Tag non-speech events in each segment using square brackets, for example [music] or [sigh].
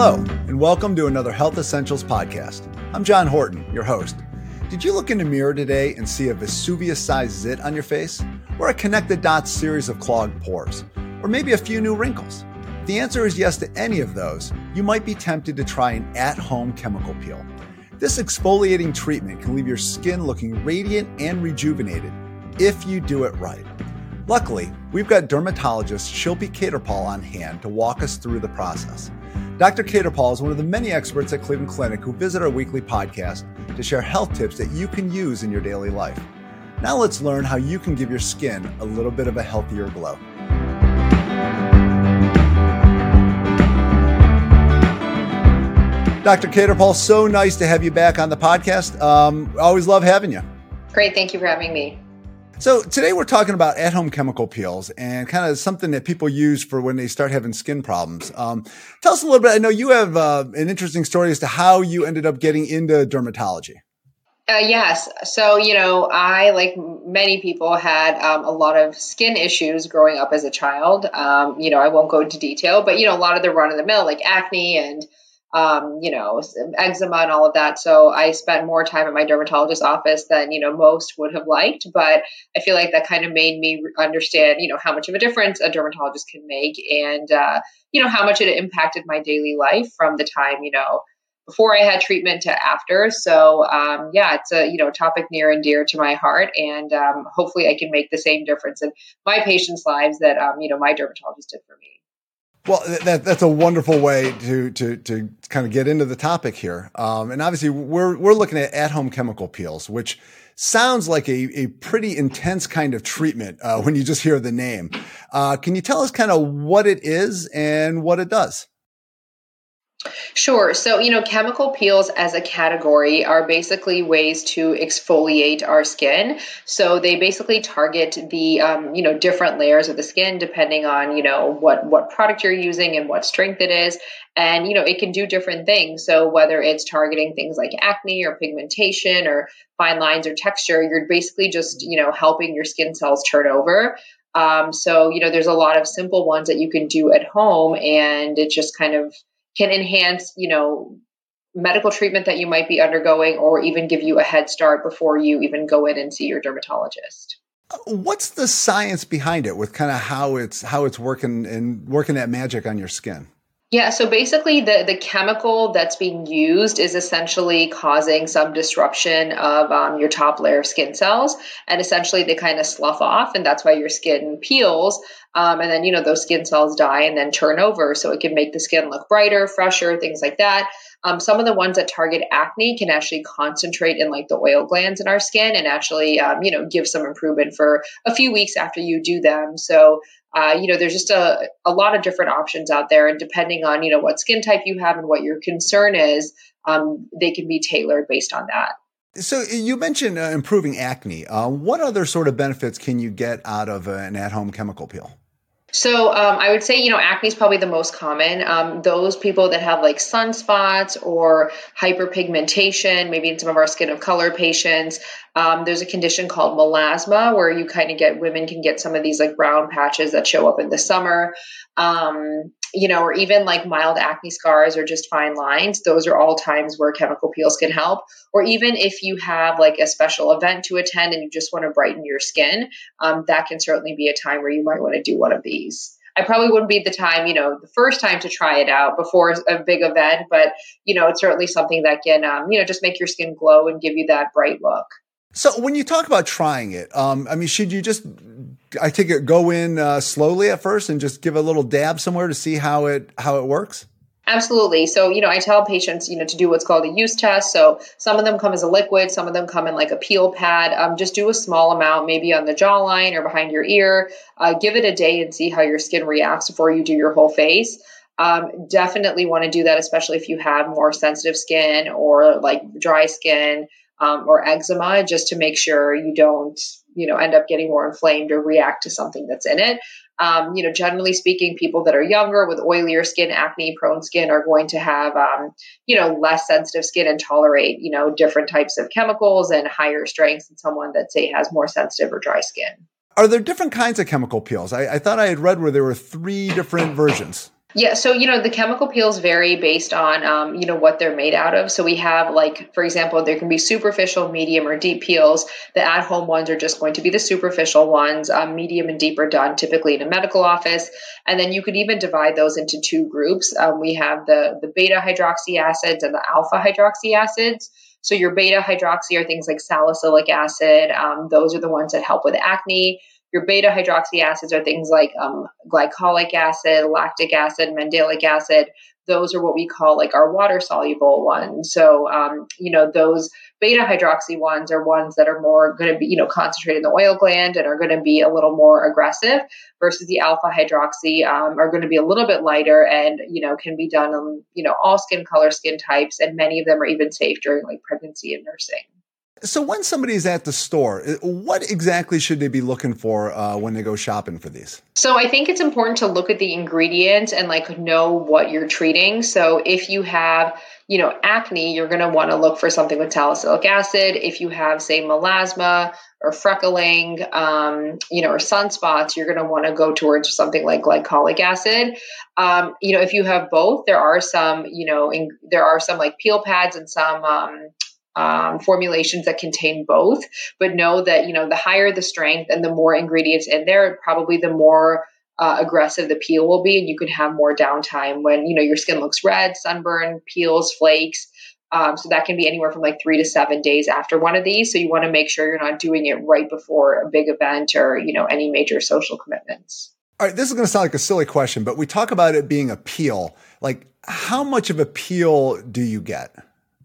Hello, and welcome to another Health Essentials podcast. I'm John Horton, your host. Did you look in the mirror today and see a Vesuvius sized zit on your face? Or a connected dots series of clogged pores? Or maybe a few new wrinkles? If the answer is yes to any of those, you might be tempted to try an at home chemical peel. This exfoliating treatment can leave your skin looking radiant and rejuvenated if you do it right. Luckily, we've got dermatologist Shilpi Khetarpal on hand to walk us through the process. Dr. Khetarpal is one of the many experts at Cleveland Clinic who visit our weekly podcast to share health tips that you can use in your daily life. Now let's learn how you can give your skin a little bit of a healthier glow. Dr. Khetarpal, so nice to have you back on the podcast. Um, always love having you. Great. Thank you for having me. So today we're talking about at-home chemical peels and kind of something that people use for when they start having skin problems. Um, tell us a little bit. I know you have uh, an interesting story as to how you ended up getting into dermatology. Uh, yes. So, you know, I, like many people, had um, a lot of skin issues growing up as a child. Um, you know, I won't go into detail, but, you know, a lot of the run of the mill, like acne and um, you know, eczema and all of that. So I spent more time at my dermatologist's office than, you know, most would have liked. But I feel like that kind of made me understand, you know, how much of a difference a dermatologist can make and, uh, you know, how much it impacted my daily life from the time, you know, before I had treatment to after. So, um, yeah, it's a, you know, topic near and dear to my heart. And um, hopefully I can make the same difference in my patients' lives that, um, you know, my dermatologist did for me. Well, that, that's a wonderful way to, to, to kind of get into the topic here. Um, and obviously we're, we're looking at at-home chemical peels, which sounds like a, a pretty intense kind of treatment uh, when you just hear the name. Uh, can you tell us kind of what it is and what it does? Sure. So, you know, chemical peels as a category are basically ways to exfoliate our skin. So they basically target the, um, you know, different layers of the skin depending on, you know, what what product you're using and what strength it is. And, you know, it can do different things. So whether it's targeting things like acne or pigmentation or fine lines or texture, you're basically just, you know, helping your skin cells turn over. Um, so, you know, there's a lot of simple ones that you can do at home and it just kind of can enhance, you know, medical treatment that you might be undergoing or even give you a head start before you even go in and see your dermatologist. What's the science behind it with kind of how it's how it's working and working that magic on your skin? Yeah, so basically, the, the chemical that's being used is essentially causing some disruption of um, your top layer of skin cells. And essentially, they kind of slough off, and that's why your skin peels. Um, and then, you know, those skin cells die and then turn over. So it can make the skin look brighter, fresher, things like that. Um, some of the ones that target acne can actually concentrate in like the oil glands in our skin and actually, um, you know, give some improvement for a few weeks after you do them. So uh, you know, there's just a, a lot of different options out there. And depending on, you know, what skin type you have and what your concern is, um, they can be tailored based on that. So you mentioned uh, improving acne. Uh, what other sort of benefits can you get out of an at-home chemical peel? So um, I would say, you know, acne is probably the most common. Um, those people that have like sunspots or hyperpigmentation, maybe in some of our skin of color patients, um, there's a condition called melasma where you kind of get women can get some of these like brown patches that show up in the summer. Um, you know, or even like mild acne scars or just fine lines, those are all times where chemical peels can help. Or even if you have like a special event to attend and you just want to brighten your skin, um, that can certainly be a time where you might want to do one of these. I probably wouldn't be the time, you know, the first time to try it out before a big event, but you know, it's certainly something that can, um, you know, just make your skin glow and give you that bright look. So when you talk about trying it, um, I mean, should you just, I take it, go in uh, slowly at first and just give a little dab somewhere to see how it how it works? Absolutely. So, you know, I tell patients, you know, to do what's called a use test. So, some of them come as a liquid, some of them come in like a peel pad. Um, just do a small amount, maybe on the jawline or behind your ear. Uh, give it a day and see how your skin reacts before you do your whole face. Um, definitely want to do that, especially if you have more sensitive skin or like dry skin um, or eczema, just to make sure you don't, you know, end up getting more inflamed or react to something that's in it. Um, you know, generally speaking, people that are younger with oilier skin, acne prone skin are going to have, um, you know, less sensitive skin and tolerate, you know, different types of chemicals and higher strengths than someone that say has more sensitive or dry skin. Are there different kinds of chemical peels? I, I thought I had read where there were three different versions. Yeah, so you know the chemical peels vary based on um, you know what they're made out of. So we have like, for example, there can be superficial, medium, or deep peels. The at-home ones are just going to be the superficial ones. Um, medium and deep are done typically in a medical office, and then you could even divide those into two groups. Um, we have the the beta hydroxy acids and the alpha hydroxy acids. So your beta hydroxy are things like salicylic acid. Um, those are the ones that help with acne. Your beta hydroxy acids are things like um, glycolic acid, lactic acid, mandelic acid. Those are what we call like our water soluble ones. So, um, you know, those beta hydroxy ones are ones that are more going to be, you know, concentrated in the oil gland and are going to be a little more aggressive versus the alpha hydroxy um, are going to be a little bit lighter and, you know, can be done on, you know, all skin color, skin types. And many of them are even safe during like pregnancy and nursing. So when somebody's at the store, what exactly should they be looking for uh, when they go shopping for these? So I think it's important to look at the ingredients and like know what you're treating. So if you have, you know, acne, you're going to want to look for something with salicylic acid. If you have, say, melasma or freckling, um, you know, or sunspots, you're going to want to go towards something like glycolic acid. Um, you know, if you have both, there are some, you know, in, there are some like peel pads and some um, um, formulations that contain both, but know that you know the higher the strength and the more ingredients in there, probably the more uh, aggressive the peel will be, and you can have more downtime when you know your skin looks red, sunburn, peels, flakes. Um, so that can be anywhere from like three to seven days after one of these. So you want to make sure you're not doing it right before a big event or you know any major social commitments. All right, this is going to sound like a silly question, but we talk about it being a peel. Like, how much of a peel do you get?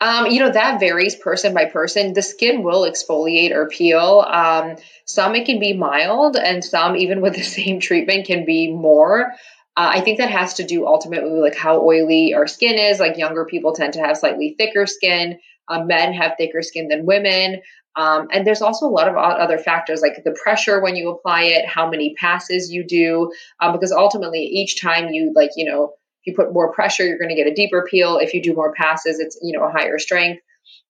Um, you know, that varies person by person. The skin will exfoliate or peel. Um, some it can be mild, and some, even with the [laughs] same treatment, can be more. Uh, I think that has to do ultimately with like how oily our skin is. Like younger people tend to have slightly thicker skin. Um, men have thicker skin than women. Um, and there's also a lot of other factors like the pressure when you apply it, how many passes you do, um, because ultimately each time you like, you know, you put more pressure, you're going to get a deeper peel. If you do more passes, it's, you know, a higher strength.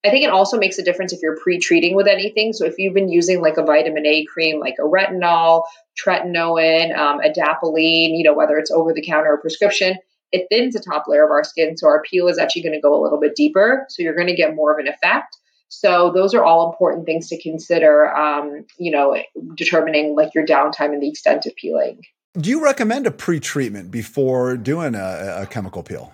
I think it also makes a difference if you're pre-treating with anything. So if you've been using like a vitamin A cream, like a retinol, tretinoin, um, adapalene, you know, whether it's over the counter or prescription, it thins the top layer of our skin. So our peel is actually going to go a little bit deeper. So you're going to get more of an effect. So those are all important things to consider, um, you know, determining like your downtime and the extent of peeling. Do you recommend a pre-treatment before doing a, a chemical peel?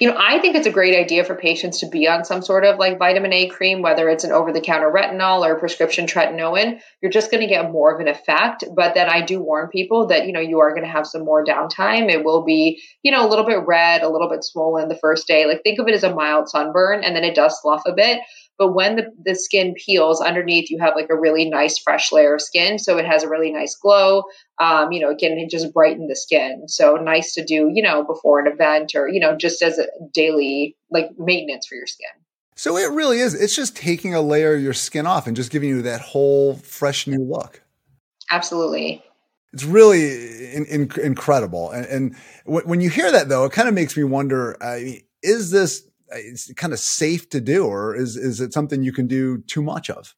You know, I think it's a great idea for patients to be on some sort of like vitamin A cream, whether it's an over the counter retinol or prescription tretinoin. You're just going to get more of an effect. But then I do warn people that, you know, you are going to have some more downtime. It will be, you know, a little bit red, a little bit swollen the first day. Like think of it as a mild sunburn and then it does slough a bit. But when the, the skin peels underneath, you have like a really nice fresh layer of skin. So it has a really nice glow. Um, you know, again, it just brighten the skin. So nice to do, you know, before an event or, you know, just as a daily like maintenance for your skin. So it really is. It's just taking a layer of your skin off and just giving you that whole fresh new look. Absolutely. It's really in, in, incredible. And, and w- when you hear that, though, it kind of makes me wonder: uh, is this it's kind of safe to do, or is is it something you can do too much of?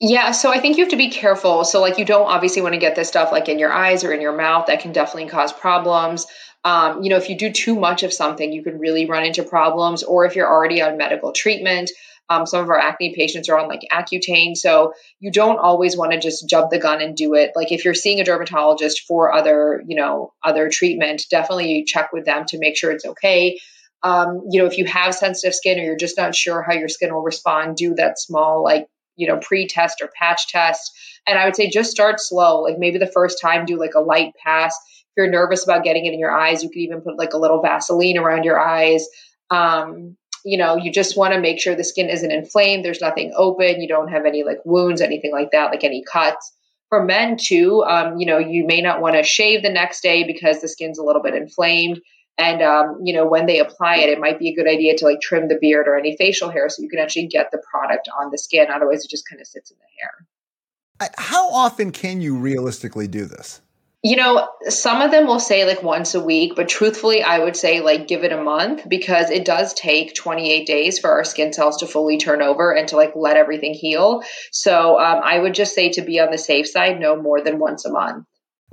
Yeah, so I think you have to be careful. So, like, you don't obviously want to get this stuff like in your eyes or in your mouth. That can definitely cause problems. Um, you know, if you do too much of something, you can really run into problems. Or if you're already on medical treatment, um, some of our acne patients are on like Accutane. So you don't always want to just jump the gun and do it. Like if you're seeing a dermatologist for other, you know, other treatment, definitely check with them to make sure it's okay. Um, you know, if you have sensitive skin or you're just not sure how your skin will respond, do that small, like, you know, pre test or patch test. And I would say just start slow. Like maybe the first time, do like a light pass. If you're nervous about getting it in your eyes, you could even put like a little Vaseline around your eyes. Um, you know, you just want to make sure the skin isn't inflamed. There's nothing open. You don't have any like wounds, anything like that, like any cuts. For men too, um, you know, you may not want to shave the next day because the skin's a little bit inflamed. And um, you know, when they apply it, it might be a good idea to like trim the beard or any facial hair so you can actually get the product on the skin. Otherwise, it just kind of sits in the hair. How often can you realistically do this? You know, some of them will say like once a week, but truthfully, I would say like give it a month because it does take 28 days for our skin cells to fully turn over and to like let everything heal. So um, I would just say to be on the safe side, no more than once a month.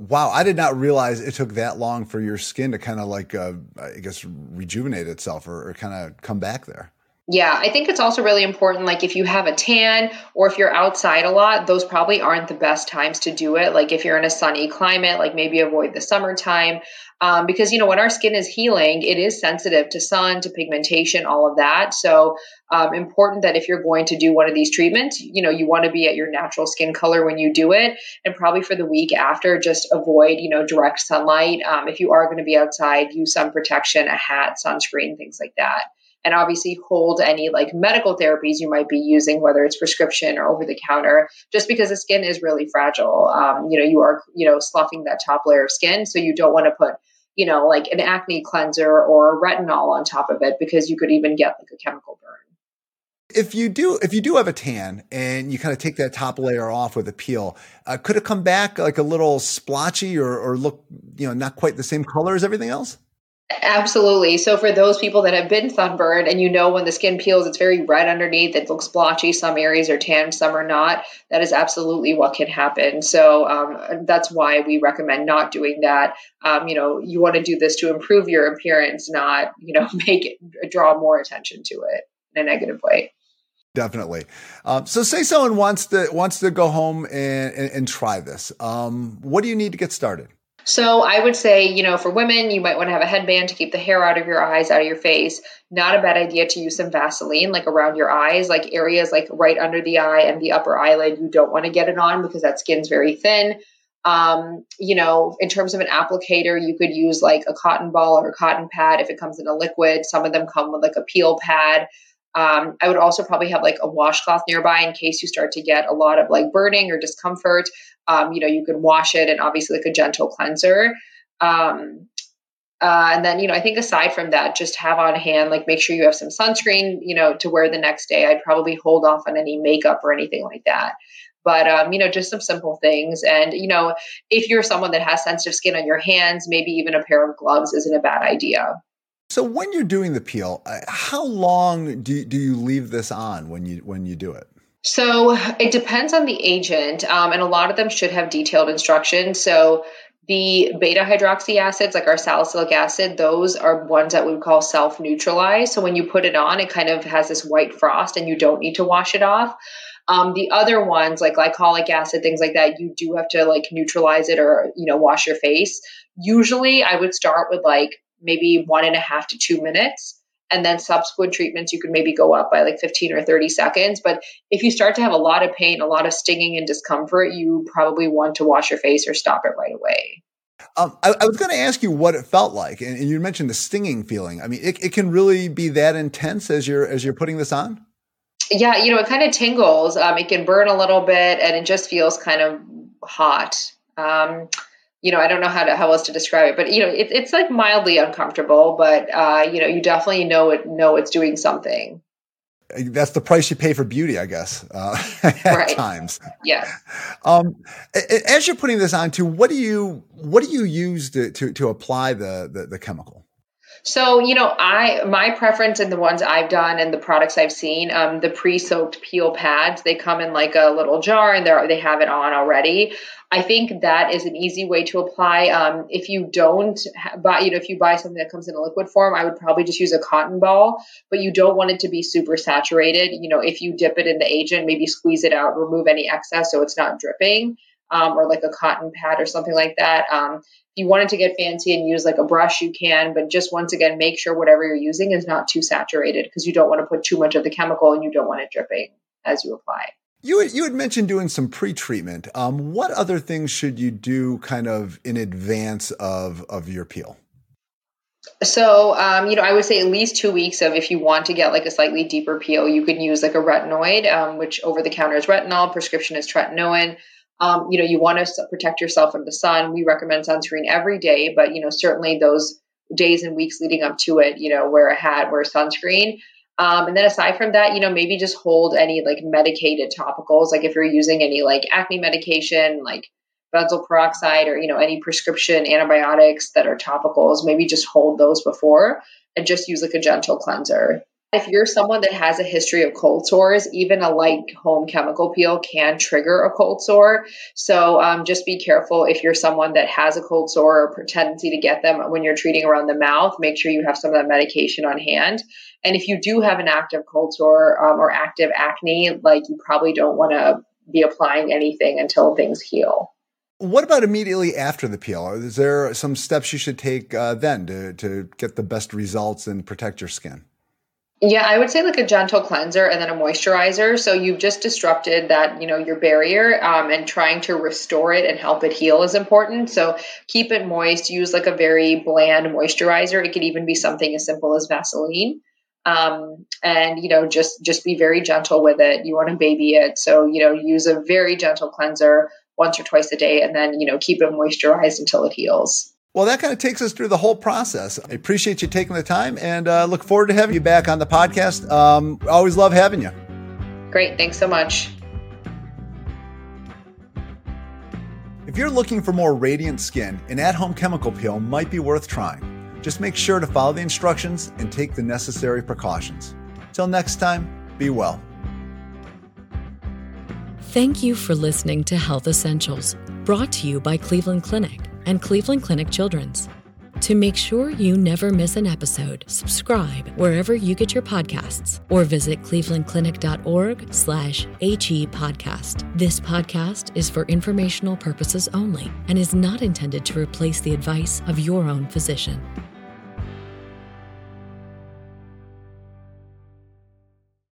Wow, I did not realize it took that long for your skin to kind of like, uh, I guess, rejuvenate itself or, or kind of come back there. Yeah, I think it's also really important. Like if you have a tan or if you're outside a lot, those probably aren't the best times to do it. Like if you're in a sunny climate, like maybe avoid the summertime. Um, because you know when our skin is healing, it is sensitive to sun, to pigmentation, all of that. So um, important that if you're going to do one of these treatments, you know you want to be at your natural skin color when you do it, and probably for the week after, just avoid you know direct sunlight. Um, if you are going to be outside, use sun protection, a hat, sunscreen, things like that and obviously hold any like medical therapies you might be using, whether it's prescription or over the counter, just because the skin is really fragile. Um, you know, you are, you know, sloughing that top layer of skin. So you don't want to put, you know, like an acne cleanser or retinol on top of it because you could even get like a chemical burn. If you do, if you do have a tan and you kind of take that top layer off with a peel, uh, could it come back like a little splotchy or, or look, you know, not quite the same color as everything else? Absolutely. So for those people that have been sunburned and you know when the skin peels, it's very red underneath, it looks blotchy, some areas are tan, some are not. That is absolutely what can happen. So um, that's why we recommend not doing that. Um, you know, you want to do this to improve your appearance, not, you know, [laughs] make it draw more attention to it in a negative way. Definitely. Um, so, say someone wants to wants to go home and, and, and try this. Um, what do you need to get started? So I would say, you know, for women, you might want to have a headband to keep the hair out of your eyes, out of your face. Not a bad idea to use some Vaseline, like around your eyes, like areas like right under the eye and the upper eyelid. You don't want to get it on because that skin's very thin. Um, you know, in terms of an applicator, you could use like a cotton ball or a cotton pad if it comes in a liquid. Some of them come with like a peel pad. Um, I would also probably have like a washcloth nearby in case you start to get a lot of like burning or discomfort. Um, you know, you can wash it and obviously like a gentle cleanser. Um, uh, and then, you know, I think aside from that, just have on hand, like make sure you have some sunscreen, you know, to wear the next day. I'd probably hold off on any makeup or anything like that. But, um, you know, just some simple things. And, you know, if you're someone that has sensitive skin on your hands, maybe even a pair of gloves isn't a bad idea. So when you're doing the peel, uh, how long do, do you leave this on when you when you do it? So it depends on the agent, um, and a lot of them should have detailed instructions. So the beta hydroxy acids, like our salicylic acid, those are ones that we would call self neutralized. So when you put it on, it kind of has this white frost, and you don't need to wash it off. Um, the other ones, like glycolic acid, things like that, you do have to like neutralize it or you know wash your face. Usually, I would start with like maybe one and a half to two minutes. And then subsequent treatments, you could maybe go up by like 15 or 30 seconds. But if you start to have a lot of pain, a lot of stinging and discomfort, you probably want to wash your face or stop it right away. Um, I, I, was going to ask you what it felt like, and, and, you mentioned the stinging feeling. I mean, it, it, can really be that intense as you're as you're putting this on. Yeah, you know, it kind of tingles. Um, it can burn a little bit, and it just feels kind of hot. Um, you know, I don't know how to how else to describe it, but you know, it, it's like mildly uncomfortable, but uh, you know, you definitely know it know it's doing something. That's the price you pay for beauty, I guess. Uh, [laughs] at right. times, yeah. Um, as you're putting this on, to what do you what do you use to to, to apply the, the the chemical? So, you know, I my preference and the ones I've done and the products I've seen, um, the pre-soaked peel pads, they come in like a little jar and they they have it on already. I think that is an easy way to apply. Um, if you don't buy, you know, if you buy something that comes in a liquid form, I would probably just use a cotton ball, but you don't want it to be super saturated. You know, if you dip it in the agent, maybe squeeze it out, remove any excess so it's not dripping, um, or like a cotton pad or something like that. Um, if you wanted to get fancy and use like a brush, you can, but just once again, make sure whatever you're using is not too saturated because you don't want to put too much of the chemical and you don't want it dripping as you apply. You had, you had mentioned doing some pre-treatment. Um, what other things should you do kind of in advance of, of your peel? So, um, you know, I would say at least two weeks of if you want to get like a slightly deeper peel, you can use like a retinoid, um, which over the counter is retinol, prescription is tretinoin. Um, you know, you want to protect yourself from the sun. We recommend sunscreen every day, but, you know, certainly those days and weeks leading up to it, you know, wear a hat, wear sunscreen. Um, and then aside from that, you know, maybe just hold any like medicated topicals. Like if you're using any like acne medication, like benzoyl peroxide or, you know, any prescription antibiotics that are topicals, maybe just hold those before and just use like a gentle cleanser. If you're someone that has a history of cold sores, even a light home chemical peel can trigger a cold sore. So um, just be careful if you're someone that has a cold sore or a tendency to get them when you're treating around the mouth. Make sure you have some of that medication on hand. And if you do have an active cold sore um, or active acne, like you probably don't want to be applying anything until things heal. What about immediately after the peel? Is there some steps you should take uh, then to, to get the best results and protect your skin? Yeah, I would say like a gentle cleanser and then a moisturizer. So you've just disrupted that, you know, your barrier um, and trying to restore it and help it heal is important. So keep it moist. Use like a very bland moisturizer. It could even be something as simple as Vaseline. Um, and you know, just just be very gentle with it. You want to baby it, so you know, use a very gentle cleanser once or twice a day, and then you know, keep it moisturized until it heals. Well, that kind of takes us through the whole process. I appreciate you taking the time and uh, look forward to having you back on the podcast. Um, always love having you. Great. Thanks so much. If you're looking for more radiant skin, an at home chemical peel might be worth trying. Just make sure to follow the instructions and take the necessary precautions. Till next time, be well. Thank you for listening to Health Essentials, brought to you by Cleveland Clinic and Cleveland Clinic Children's. To make sure you never miss an episode, subscribe wherever you get your podcasts or visit clevelandclinic.org slash HE podcast. This podcast is for informational purposes only and is not intended to replace the advice of your own physician.